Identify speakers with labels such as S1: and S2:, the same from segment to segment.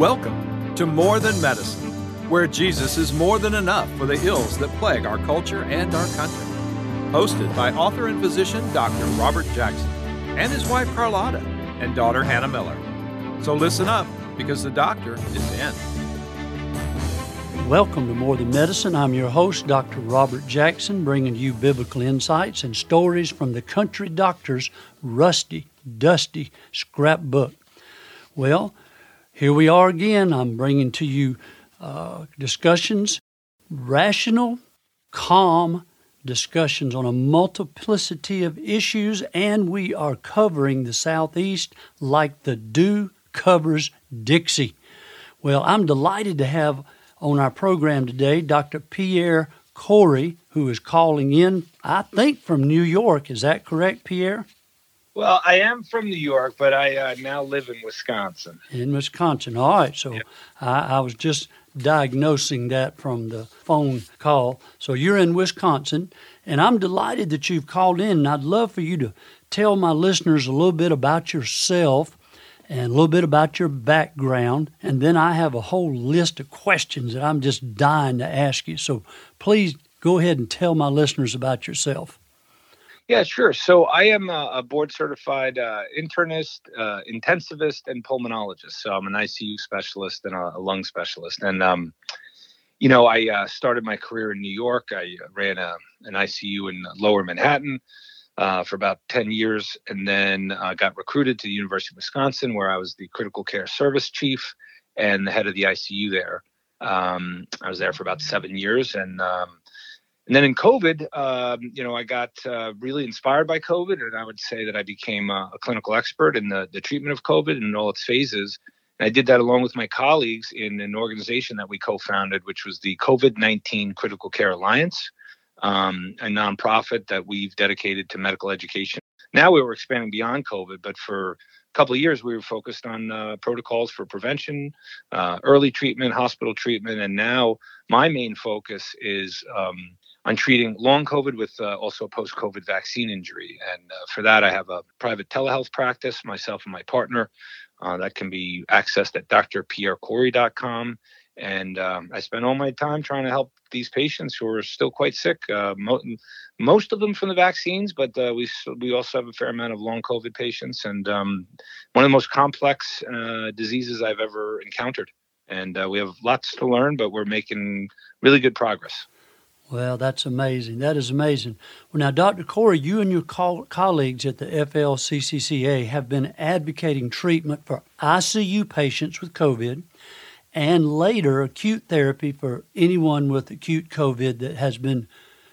S1: Welcome to More Than Medicine, where Jesus is more than enough for the ills that plague our culture and our country. Hosted by author and physician Dr. Robert Jackson and his wife Carlotta and daughter Hannah Miller. So listen up because the doctor is in.
S2: Welcome to More Than Medicine. I'm your host, Dr. Robert Jackson, bringing you biblical insights and stories from the country doctor's rusty, dusty scrapbook. Well, here we are again. I'm bringing to you uh, discussions, rational, calm discussions on a multiplicity of issues, and we are covering the Southeast like the dew covers Dixie. Well, I'm delighted to have on our program today Dr. Pierre Kory, who is calling in, I think, from New York. Is that correct, Pierre?
S3: Well, I am from New York, but I uh, now live in Wisconsin.
S2: In Wisconsin. All right. So yeah. I, I was just diagnosing that from the phone call. So you're in Wisconsin, and I'm delighted that you've called in. And I'd love for you to tell my listeners a little bit about yourself and a little bit about your background. And then I have a whole list of questions that I'm just dying to ask you. So please go ahead and tell my listeners about yourself.
S3: Yeah, sure. So I am a, board certified uh, internist, uh, intensivist, and pulmonologist. So I'm an ICU specialist and a, a lung specialist. And, um, you know, I uh, started my career in New York. I ran a, an ICU in lower Manhattan uh, for about 10 years and then uh, got recruited to the University of Wisconsin, where I was the critical care service chief and the head of the ICU there. Um, I was there for about seven years. And, um, and then in COVID, um, you know, I got uh, really inspired by COVID, and I would say that I became a, a, clinical expert in the, the treatment of COVID and all its phases. And I did that along with my colleagues in an organization that we co-founded, which was the COVID-19 Critical Care Alliance, um, a nonprofit that we've dedicated to medical education. Now we were expanding beyond COVID, but for a couple of years we were focused on uh, protocols for prevention, uh, early treatment, hospital treatment, and now my main focus is um, on treating long COVID with uh, also post COVID vaccine injury. And uh, for that, I have a private telehealth practice, myself and my partner. Uh, that can be accessed at drpierrekory.com. And um, I spend all my time trying to help these patients who are still quite sick. Uh, mo- most of them from the vaccines, but uh, we we also have a fair amount of long COVID patients, and um, one of the most complex uh, diseases I've ever encountered. And we have lots to learn, but we're making really good progress.
S2: Well, that's amazing. That is amazing. Well, now, Dr. Kory, you and your co- colleagues at the FLCCCA have been advocating treatment for ICU patients with COVID and later acute therapy for anyone with acute COVID that has been,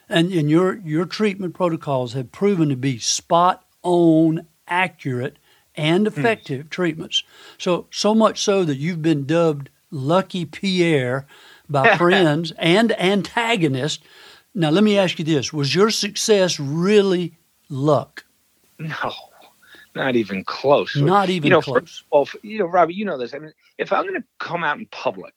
S2: and, and your, your treatment protocols have proven to be spot on, accurate, and hmm. effective mm. treatments. So, so much so that you've been dubbed Lucky Pierre by friends and antagonists. Now, let me ask you this Was your success really luck?
S3: No, not even close.
S2: Not even you know, close.
S3: Well, you know, Robbie, you know this. I mean, if I'm going to come out in public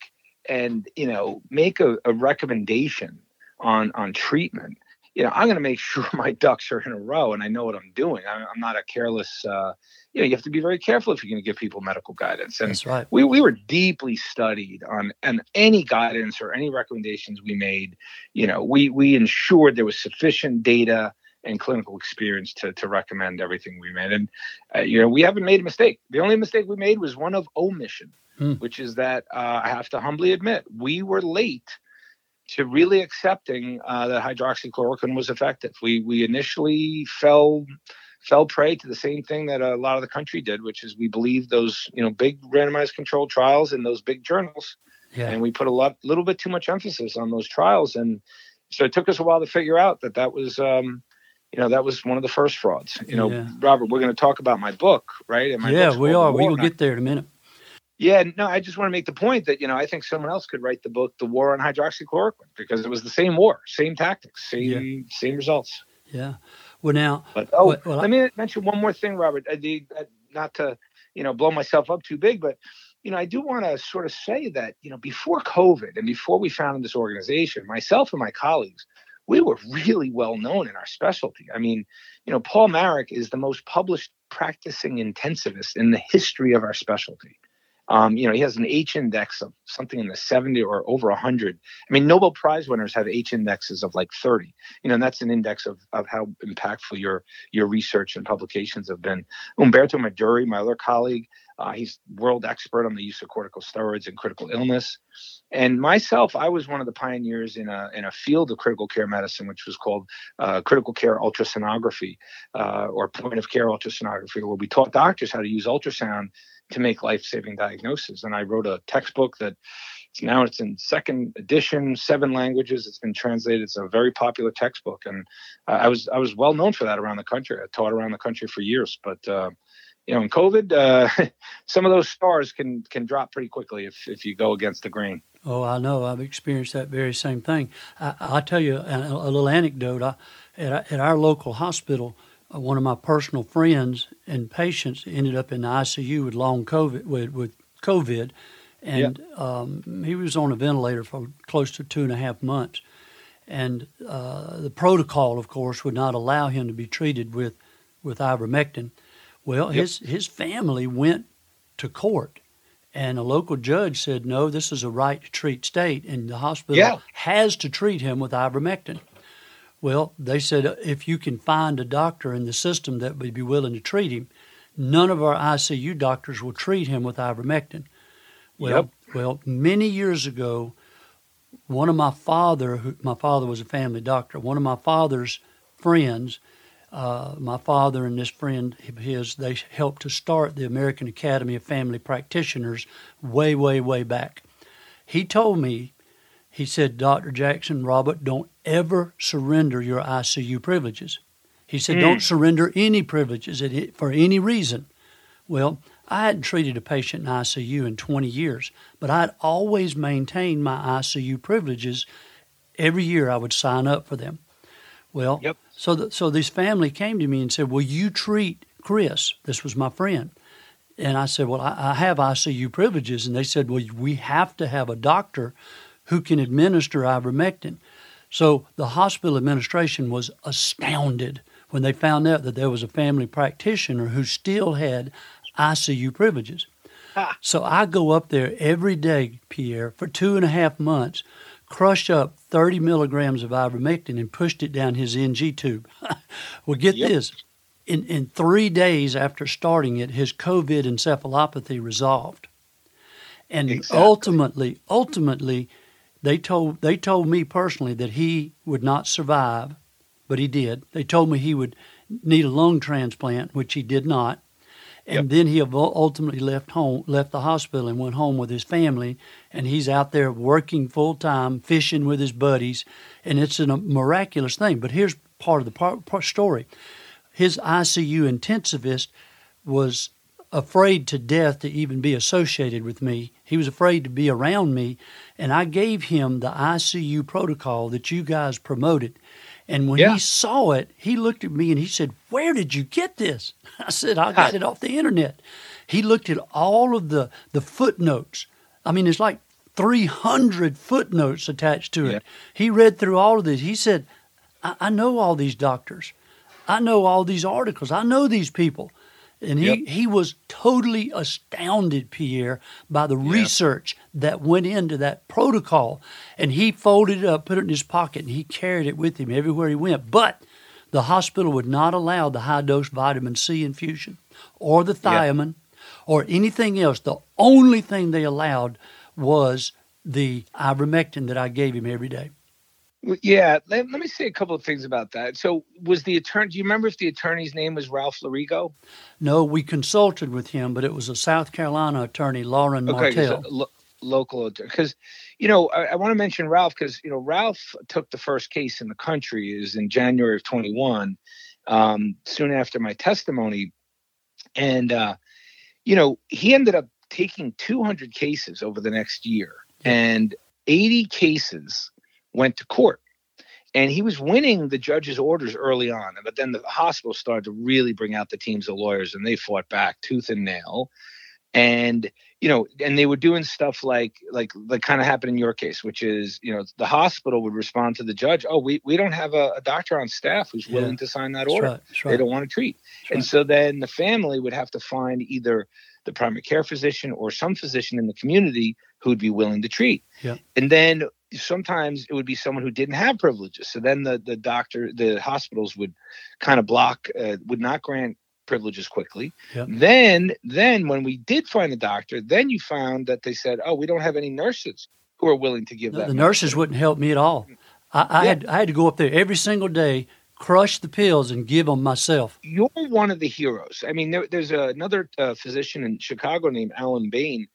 S3: and, you know, make a, a recommendation on on treatment, you know, I'm going to make sure my ducks are in a row and I know what I'm doing. I'm, I'm not a careless, uh, you know, you have to be very careful if you're going to give people medical guidance.
S2: And That's right.
S3: We, we were deeply studied on and any guidance or any recommendations we made, you know, we, we ensured there was sufficient data and clinical experience to, to recommend everything we made. And, uh, you know, we haven't made a mistake. The only mistake we made was one of omission, hmm. which is that uh, I have to humbly admit we were late to really accepting uh, that hydroxychloroquine was effective. We we initially fell fell prey to the same thing that a lot of the country did, which is we believed those you know big randomized controlled trials in those big journals, yeah. and we put a lot little bit too much emphasis on those trials, and so it took us a while to figure out that that was. Um, you know that was one of the first frauds. You know, yeah. Robert, we're going to talk about my book, right?
S2: And my yeah, we are. We will get there in a minute.
S3: Yeah, no, I just want to make the point that you know I think someone else could write the book, "The War on Hydroxychloroquine," because it was the same war, same tactics, same yeah. same results.
S2: Yeah. Well, now,
S3: but oh, well, let me mention one more thing, Robert. I, uh, not to you know blow myself up too big, but you know I do want to sort of say that you know before COVID and before we founded this organization, myself and my colleagues, we were really well known in our specialty. I mean, you know, Paul Marik is the most published practicing intensivist in the history of our specialty. Um, you know, he has an H index of something in the 70 or over 100. I mean, Nobel Prize winners have H indexes of like 30. You know, and that's an index of, of how impactful your your research and publications have been. Umberto Meduri, my other colleague, uh, he's world expert on the use of corticosteroids in critical illness. And myself, I was one of the pioneers in a in a field of critical care medicine, which was called uh, critical care ultrasonography uh, or point of care ultrasonography, where we taught doctors how to use ultrasound to make life-saving diagnoses. And I wrote a textbook that now it's in second edition, seven languages. It's been translated. It's a very popular textbook, and I was I was well known for that around the country. I taught around the country for years, but uh, you know, in COVID, uh, some of those stars can can drop pretty quickly if if you go against the grain.
S2: Oh, I know. I've experienced that very same thing. I, will tell you a, a, little anecdote. I, at, at our local hospital, one of my personal friends and patients ended up in the ICU with long COVID with, with COVID, and yeah. um, he was on a ventilator for close to two and a half months. And uh, the protocol, of course, would not allow him to be treated with with ivermectin. Well, yep. his his family went to court, and a local judge said, "No, this is a right to treat state, and the hospital yeah. has to treat him with ivermectin." Well, they said if you can find a doctor in the system that would be willing to treat him, none of our ICU doctors will treat him with ivermectin. Well, yep. well, many years ago, one of my father, who, my father was a family doctor, one of my father's friends, uh, my father and this friend of his, they helped to start the American Academy of Family Practitioners way, way, way back. He told me he said, Dr. Jackson, Robert, don't ever surrender your ICU privileges. He said, mm. don't surrender any privileges for any reason. Well, I hadn't treated a patient in ICU in 20 years, but I'd always maintained my ICU privileges. Every year I would sign up for them. Well, yep. so the, so this family came to me and said, "Will you treat Chris?" This was my friend, and I said, "Well, I, I have ICU privileges," and they said, "Well, we have to have a doctor who can administer ivermectin. So the hospital administration was astounded when they found out that there was a family practitioner who still had ICU privileges. Ah. So I go up there every day, Pierre, for two and a half months, crushed up 30 milligrams of ivermectin and pushed it down his NG tube. well, get yep. this. In, in three days after starting it, his COVID encephalopathy resolved. And exactly. ultimately, ultimately, they told they told me personally that he would not survive, but he did. They told me he would need a lung transplant, which he did not. And yep. then he ultimately left home, left the hospital, and went home with his family. And he's out there working full time, fishing with his buddies, and it's a miraculous thing. But here's part of the part, part story: his ICU intensivist was afraid to death to even be associated with me. He was afraid to be around me. And I gave him the ICU protocol that you guys promoted. And when yeah. he saw it, he looked at me and he said, Where did you get this? I said, I got it off the internet. He looked at all of the, the footnotes. I mean, it's like 300 footnotes attached to it. Yeah. He read through all of this. He said, I, I know all these doctors. I know all these articles. I know these people. And he, yep. he was totally astounded, Pierre, by the research that went into that protocol. And he folded it up, put it in his pocket, and he carried it with him everywhere he went. But the hospital would not allow the high dose vitamin C infusion or the thiamine or anything else. The only thing they allowed was the ivermectin that I gave him every day.
S3: Yeah, let, let me say a couple of things about that. So, was the attorney? Do you remember if the attorney's name was Ralph Lorigo?
S2: No, we consulted with him, but it was a South Carolina attorney, Lauren okay, Martell.
S3: Lo- local, because you know I, I want to mention Ralph because you know Ralph took the first case in the country is in January of 21, um, soon after my testimony, and uh, you know he ended up taking 200 cases over the next year, and 80 cases went to court. And he was winning the judge's orders early on. But then the hospital started to really bring out the teams of lawyers and they fought back tooth and nail. and you know and they were doing stuff like like like kind of happened in your case which is you know the hospital would respond to the judge oh we, we don't have a, a doctor on staff who's willing to sign that order
S2: right, right.
S3: they don't want to treat
S2: That's
S3: and
S2: right.
S3: so then the family would have to find either the primary care physician or some physician in the community who would be willing to treat
S2: Yeah.
S3: and then sometimes it would be someone who didn't have privileges so then the the doctor the hospitals would kind of block uh, would not grant privileges quickly
S2: Yep.
S3: then then when we did find a doctor then you found that they said oh we don't have any nurses who are willing to give
S2: No,
S3: that
S2: the
S3: medicine."
S2: nurses wouldn't help me at all. I, I
S3: Yeah.
S2: had I had to go up there every single day, crush the pills, and give them myself.
S3: you're one of the heroes. I mean, there, there's another uh, physician in Chicago named Alan Bain,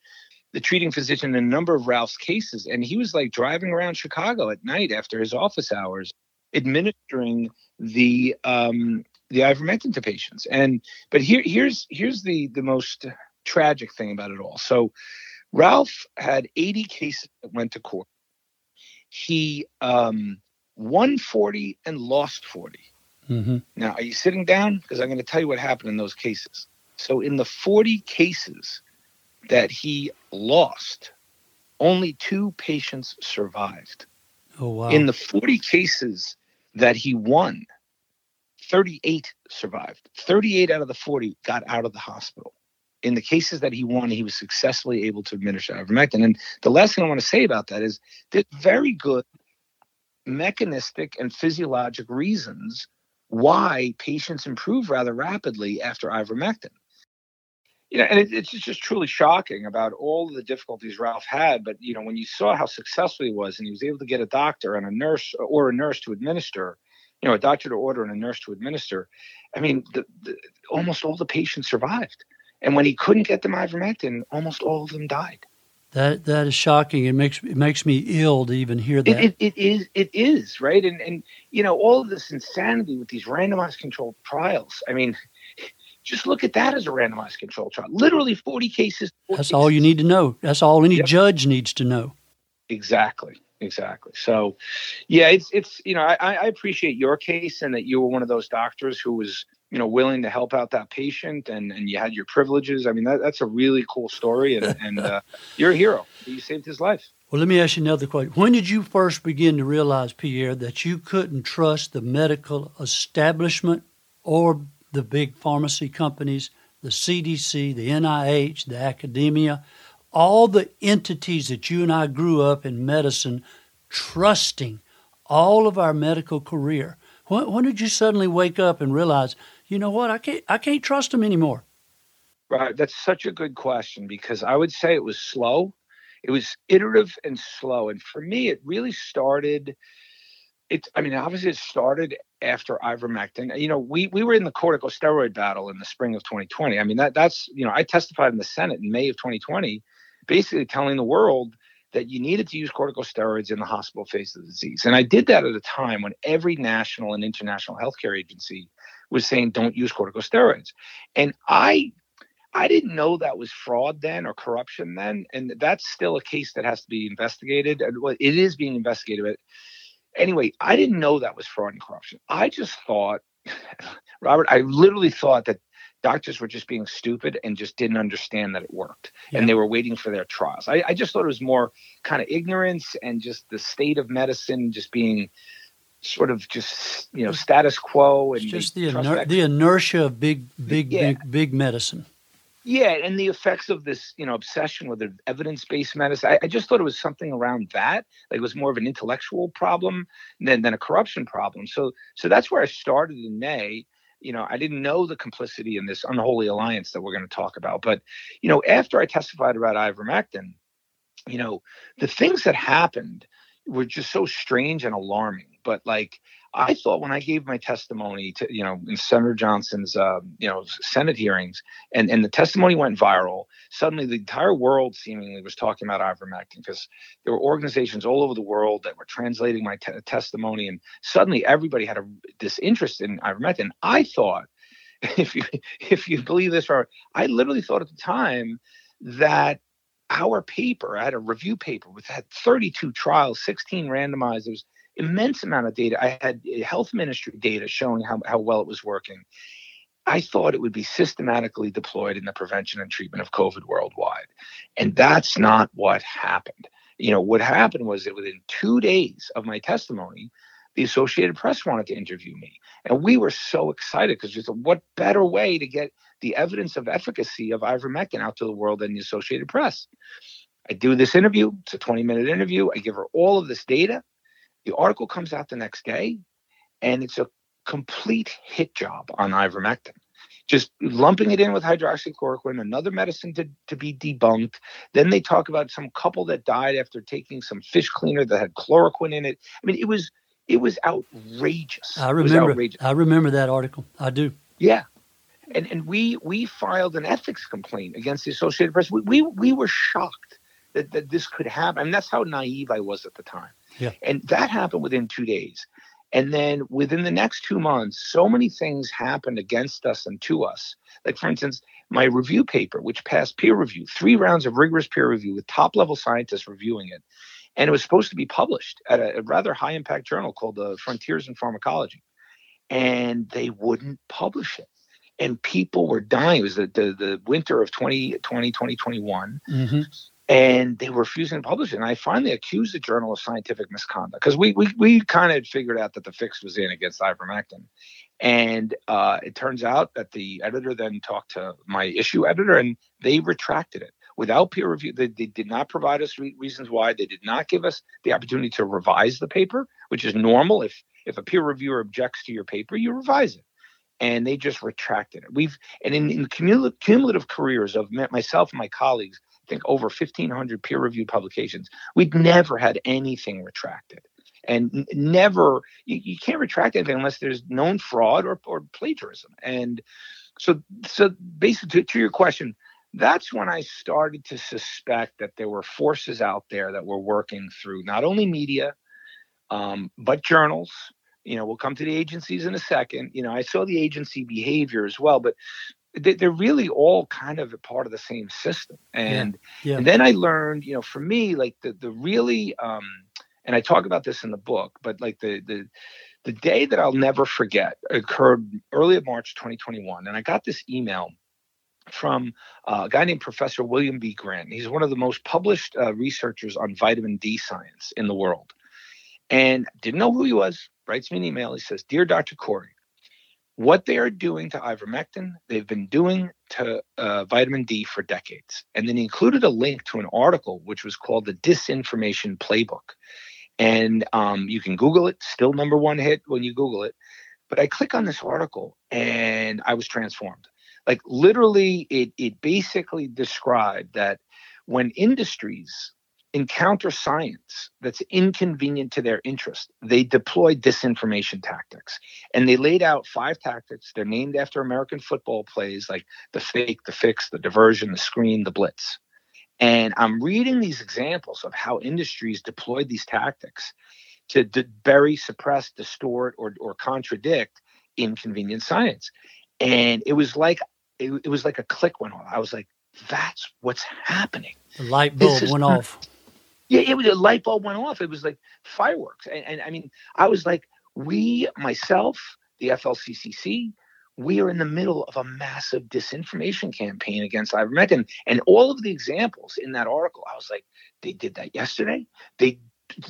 S3: the treating physician in a number of Ralph's cases, and he was like driving around Chicago at night after his office hours, administering the um, the ivermectin to patients. And but here here's here's the the most tragic thing about it all. So Ralph had 80 cases that went to court. He um, won 40 and lost 40.
S2: Mm-hmm.
S3: Now, are you sitting down? Because I'm going to tell you what happened in those cases. So, in the 40 cases that he lost, only two patients survived.
S2: Oh wow!
S3: In the 40 cases that he won, 38 survived. 38 out of the 40 got out of the hospital. In the cases that he won, he was successfully able to administer ivermectin. And the last thing I want to say about that is there's very good mechanistic and physiologic reasons why patients improve rather rapidly after ivermectin. You know, and it, it's just truly shocking about all the difficulties Ralph had. But you know, when you saw how successful he was, and he was able to get a doctor and a nurse or a nurse to administer, you know, a doctor to order and a nurse to administer. I mean, the, the, almost all the patients survived. And when he couldn't get them ivermectin, almost all of them died.
S2: that that is shocking. It makes it makes me ill to even hear
S3: It,
S2: that.
S3: it, it is it is right, and and you know all of this insanity with these randomized controlled trials. I mean, just look at that as a randomized control trial. Literally forty cases. 40
S2: That's all you need to know. That's all any
S3: Yep.
S2: judge needs to know.
S3: Exactly, exactly. So, yeah, it's it's you know I, I appreciate your case and that you were one of those doctors who was you know willing to help out that patient and and you had your privileges. I mean that that's a really cool story and and uh, you're a hero. You saved his life.
S2: Well, let me ask you another question. When did you first begin to realize, Pierre, that you couldn't trust the medical establishment or the big pharmacy companies, the CDC, the NIH, the academia, all the entities that you and I grew up in medicine trusting all of our medical career? When, when did you suddenly wake up and realize, you know what, I can't, I can't trust them anymore?
S3: Right. That's such a good question because I would say it was slow. It was iterative and slow. And for me, it really started. It. I mean, obviously, it started after ivermectin. You know, we we were in the corticosteroid battle in the spring of 2020. I mean, that that's you know, I testified in the Senate in May of 2020, basically telling the world that you needed to use corticosteroids in the hospital phase of the disease. And I did that at a time when every national and international healthcare agency was saying don't use corticosteroids. And I I didn't know that was fraud then or corruption then, and that's still a case that has to be investigated. It is being investigated. But anyway, I didn't know that was fraud and corruption. I just thought, Robert, I literally thought that doctors were just being stupid and just didn't understand that it worked,
S2: Yeah.
S3: and they were waiting for their trials. I, I just thought it was more kind of ignorance and just the state of medicine just being sort of just you know status quo and
S2: It's just the, iner- the inertia of big, big,
S3: Yeah.
S2: big, big medicine.
S3: Yeah, and the effects of this, you know, obsession with evidence-based medicine. I, I just thought it was something around that. Like it was more of an intellectual problem than than a corruption problem. So so that's where I started in May. You know, I didn't know the complicity in this unholy alliance that we're going to talk about. But you know, after I testified about ivermectin, you know, the things that happened were just so strange and alarming. But like I thought when I gave my testimony to, you know, in Senator Johnson's, uh, you know, Senate hearings, and and the testimony went viral. Suddenly, the entire world seemingly was talking about ivermectin because there were organizations all over the world that were translating my te- testimony, and suddenly everybody had a, this interest in ivermectin. I thought, if you if you believe this, or I literally thought at the time that our paper, I had a review paper with had 32 trials, 16 randomized. There was immense amount of data. I had eh, health ministry data showing how, how well it was working. I thought it would be systematically deployed in the prevention and treatment of COVID worldwide. And that's not what happened. You know, what happened was that within two days of my testimony, the Associated Press wanted to interview me. And we were so excited because just what better way to get the evidence of efficacy of ivermectin out to the world than the Associated Press? I do this interview. It's a 20 minute interview. I give her all of this data. The article comes out the next day, and it's a complete hit job on ivermectin. Just lumping it in with hydroxychloroquine, another medicine to, to be debunked. Then they talk about some couple that died after taking some fish cleaner that had chloroquine in it. I mean, it was it was outrageous.
S2: I remember. Outrageous. I remember that article. I do.
S3: Yeah, and and we we filed an ethics complaint against the Associated Press. We we, we were shocked that, that this could happen. I mean, that's how naive I was at the time.
S2: Yeah.
S3: And that happened within two days. And then within the next two months, so many things happened against us and to us. Like, for instance, my review paper, which passed peer review, three rounds of rigorous peer review with top level scientists reviewing it. And it was supposed to be published at a, a rather high impact journal called the Frontiers in Pharmacology. And they wouldn't publish it. And people were dying. It was the, the, the winter of 2020, 2021. Mm-hmm and they were refusing to publish it. And I finally accused the journal of scientific misconduct because we, we, we kind of figured out that the fix was in against ivermectin. And uh, it turns out that the editor then talked to my issue editor and they retracted it without peer review. They, they did not provide us re- reasons why. They did not give us the opportunity to revise the paper, which is normal. If, if a peer reviewer objects to your paper, you revise it and they just retracted it. We've and in, in cumulative, cumulative careers of myself and my colleagues, think over 1,500 peer reviewed publications. We'd never had anything retracted. And never, you, you can't retract anything unless there's known fraud or, or plagiarism. And so, so basically, to, to your question, that's when I started to suspect that there were forces out there that were working through not only media, um, but journals. You know, we'll come to the agencies in a second. You know, I saw the agency behavior as well, but they're really all kind of a part of the same system. And, yeah. Yeah. and then I learned, you know, for me, like the the really, um, and I talk about this in the book, but like the the the day that I'll never forget occurred early of March 2021, and I got this email from uh, a guy named Professor William B. Grant. He's one of the most published uh, researchers on vitamin D science in the world, and didn't know who he was. Writes me an email. He says, "Dear Dr. Kory." What they are doing to ivermectin, they've been doing to uh, vitamin D for decades. And then he included a link to an article which was called the Disinformation Playbook. And um, you can Google it, still number one hit when you Google it. But I click on this article and I was transformed. Like literally, it, it basically described that when industries encounter science that's inconvenient to their interest, they deploy disinformation tactics. And they laid out five tactics. They're named after American football plays like the fake, the fix, the diversion, the screen, the blitz. And I'm reading these examples of how industries deployed these tactics to bury, suppress, distort, or, or contradict inconvenient science. And it was like it, it was like a click went on. I was like, that's what's happening.
S2: The light bulb went off
S3: yeah, it was a light bulb went off. It was like fireworks. And, and I mean, I was like, we, myself, the FLCCC, we are in the middle of a massive disinformation campaign against ivermectin. And all of the examples in that article, I was like, they did that yesterday. They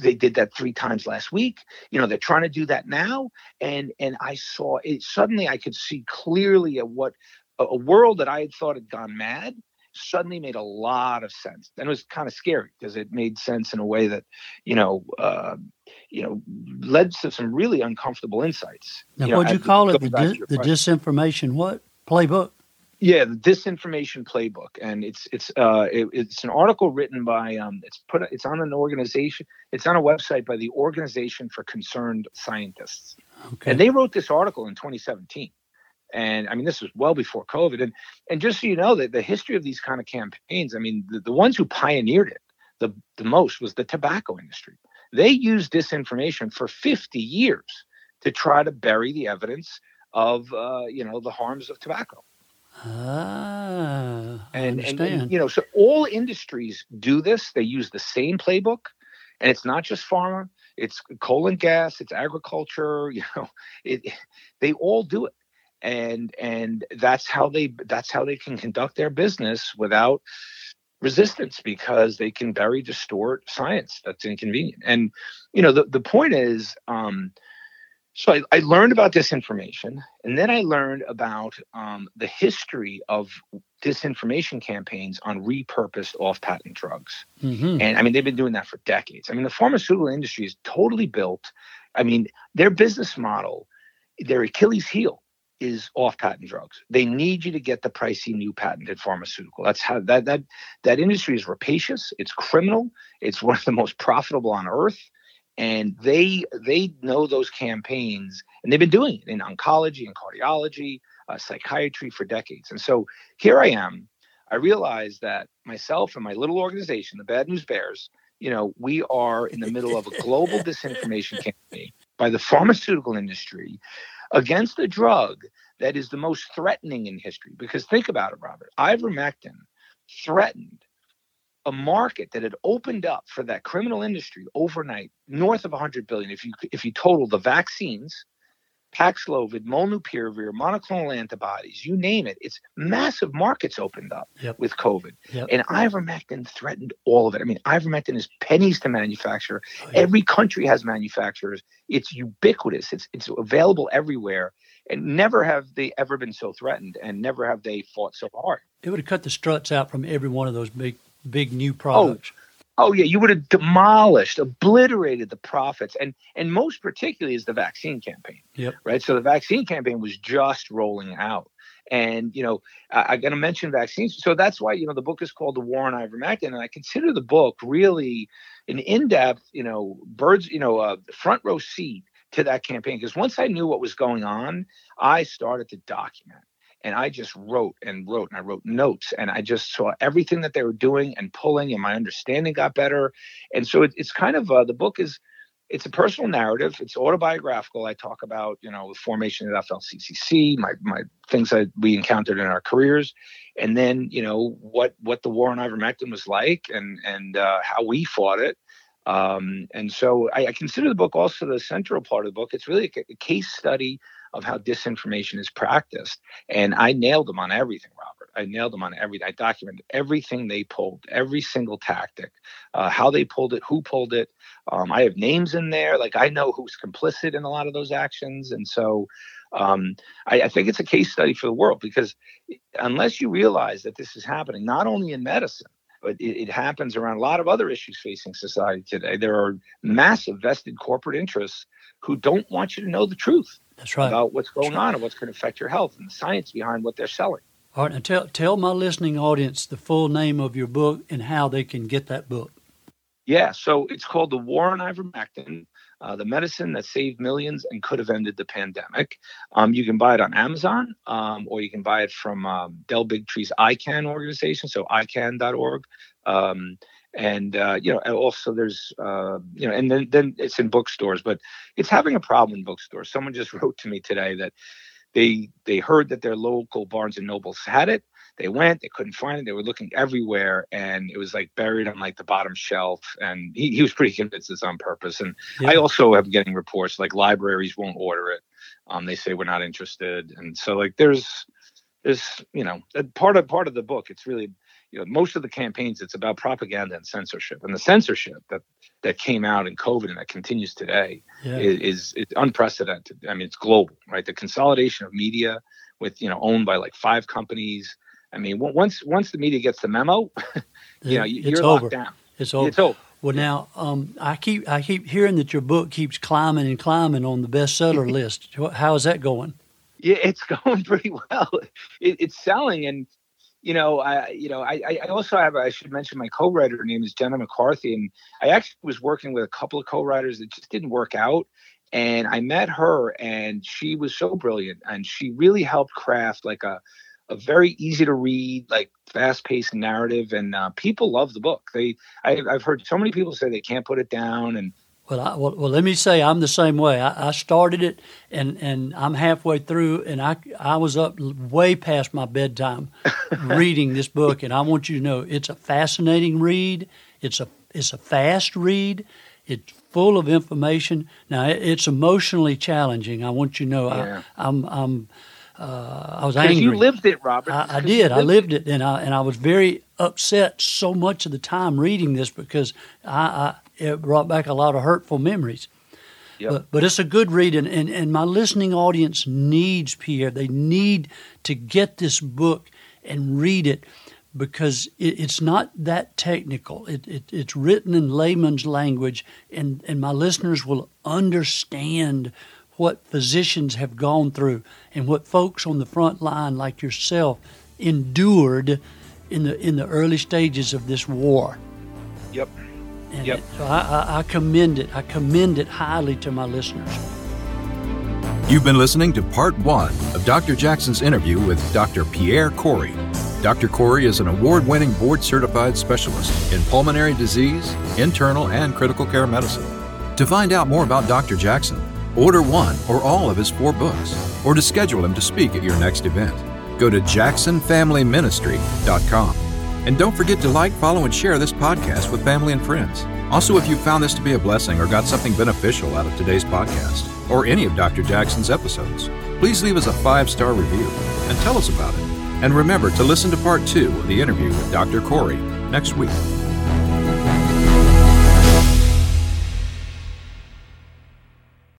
S3: they did that three times last week. You know, they're trying to do that now. And and I saw it suddenly. I could see clearly at what a world that I had thought had gone mad suddenly made a lot of sense. And it was kind of scary because it made sense in a way that, you know, uh, you know, led to some really uncomfortable insights.
S2: Now,
S3: you
S2: what'd you call it? The, di- the disinformation what playbook?
S3: Yeah, the disinformation playbook, and it's it's uh it, it's an article written by um it's put it's on an organization it's on a website by the Organization for Concerned Scientists, okay. and they wrote this article in 2017. And I mean, this was well before COVID. And and just so you know, that the history of these kind of campaigns, I mean, the, the ones who pioneered it the, the most was the tobacco industry. They used disinformation for 50 years to try to bury the evidence of uh, you know the harms of tobacco.
S2: Ah,
S3: and, and, and you know, so all industries do this. They use the same playbook, and it's not just pharma. It's coal and gas. It's agriculture. You know, it, they all do it and and that's how they that's how they can conduct their business without resistance because they can very distort science that's inconvenient. And you know the, the point is um, so I, I, learned about disinformation and then i learned about um, the history of disinformation campaigns on repurposed off-patent drugs. Mm-hmm. and i mean they've been doing that for decades. I mean the pharmaceutical industry is totally built i mean their business model their achilles heel is off patent drugs. They need you to get the pricey new patented pharmaceutical. That's how that that that industry is rapacious. It's criminal. It's one of the most profitable on earth. And they they know those campaigns, and they've been doing it in oncology and cardiology, uh, psychiatry for decades. And so here I am. I realize that myself and my little organization, the Bad News Bears, you know, we are in the middle of a global disinformation campaign by the pharmaceutical industry against a drug that is the most threatening in history. Because think about it, Robert. Ivermectin threatened a market that had opened up for that criminal industry overnight, north of 100 billion. If you if you total the vaccines, Paxlovid, Molnupiravir, monoclonal antibodies, you name it. It's massive markets opened up yep. with COVID. Yep. And ivermectin threatened all of it. I mean, ivermectin is pennies to manufacture. Oh, yeah. Every country has manufacturers. It's ubiquitous. It's it's available everywhere. And never have they ever been so threatened and never have they fought so hard.
S2: It would have cut the struts out from every one of those big big new oh, products.
S3: Oh, Oh yeah, you would have demolished, obliterated the profits, and and most particularly is the vaccine campaign.
S2: Yep.
S3: Right. So the vaccine campaign was just rolling out, and you know I, am going to mention vaccines. So that's why you know the book is called The War on Ivermectin, and I consider the book really an in-depth, you know, birds, you know, uh, front row seat to that campaign because once I knew what was going on, I started to document and I just wrote and wrote and I wrote notes and I just saw everything that they were doing and pulling and my understanding got better. And so it, it's kind of uh, the book is it's a personal narrative. It's autobiographical. I talk about you know the formation of FLCCC, my my things that we encountered in our careers, and then you know what what the war on ivermectin was like and and uh, how we fought it. Um, and so I, I, consider the book also the central part of the book. It's really a, a case study of how disinformation is practiced. And I nailed them on everything, Robert. I nailed them on everything. I documented everything they pulled, every single tactic, uh, how they pulled it, who pulled it. Um, I have names in there. Like I know who's complicit in a lot of those actions. And so um, I, I think it's a case study for the world because unless you realize that this is happening, not only in medicine, but it, it, happens around a lot of other issues facing society today. There are massive vested corporate interests who don't want you to know the truth.
S2: That's right.
S3: About what's going on and what's going to affect your health and the science behind what they're selling.
S2: All right, now tell, tell my listening audience the full name of your book and how they can get that book.
S3: Yeah, so it's called The War on Ivermectin, uh, the medicine that saved millions and could have ended the pandemic. Um, you can buy it on Amazon um, or you can buy it from um, Del Bigtree's ICAN organization, so ican.org. Um, and uh, you know also there's uh, you know and then then it's in bookstores but it's having a problem in bookstores. Someone just wrote to me today that they they heard that their local barnes and nobles had it. They went they couldn't find it they were looking everywhere and it was like buried on like the bottom shelf. And he, he was pretty convinced it's on purpose. And yeah. i also am getting reports like libraries won't order it. Um, they say we're not interested. And so like there's there's you know part of part of the book it's really you know, most of the campaigns it's about propaganda and censorship, and the censorship that that came out in COVID and that continues today yeah. is, is, unprecedented. I mean, it's global, right? The consolidation of media with you know owned by like five companies. I mean, once once the media gets the memo, you know, you're
S2: over.
S3: locked down.
S2: It's over.
S3: It's over.
S2: Well, now um, I keep I keep hearing that your book keeps climbing and climbing on the bestseller list. How is that going?
S3: Yeah, it's going pretty well. It, it's selling, and you know, I you know, I, I also have I should mention my co-writer. Name is Jenna McCarthy, and I actually was working with a couple of co-writers that just didn't work out. And I met her, and she was so brilliant, and she really helped craft like a a very easy to read, like fast paced narrative, and uh, people love the book. They I, I've heard so many people say they can't put it down, and
S2: well, I, well, well, let me say I'm the same way. I, I, started it, and, and I'm halfway through, and I I was up way past my bedtime reading this book, and I want you to know it's a fascinating read. It's a it's a fast read. It's full of information. Now it, it's emotionally challenging. I want you to know. Yeah. I, I'm I'm uh, I was angry.
S3: You lived it, Robert.
S2: I, I did. I lived it. it, and I and I was very upset so much of the time reading this because I, I it brought back a lot of hurtful memories. Yep. But, but it's a good read, and, and, and my listening audience needs Pierre. They need to get this book and read it because it, it's not that technical. It, it, it's written in layman's language, and, and my listeners will understand what physicians have gone through and what folks on the front line like yourself endured in the in the early stages of this war.
S3: Yep.
S2: And yep. It, so I, I, I commend it. I commend it highly to my listeners.
S1: You've been listening to part one of Dr. Jackson's interview with Dr. Pierre Kory. Dr. Kory is an award winning board certified specialist in pulmonary disease, internal, and critical care medicine. To find out more about Dr. Jackson, order one or all of his four books, or to schedule him to speak at your next event, go to jacksonfamilyministry.com. And don't forget to like, follow, and share this podcast with family and friends. Also, if you found this to be a blessing or got something beneficial out of today's podcast, or any of Dr. Jackson's episodes, please leave us a five star review and tell us about it. And remember to listen to part two of the interview with Dr. Kory next week.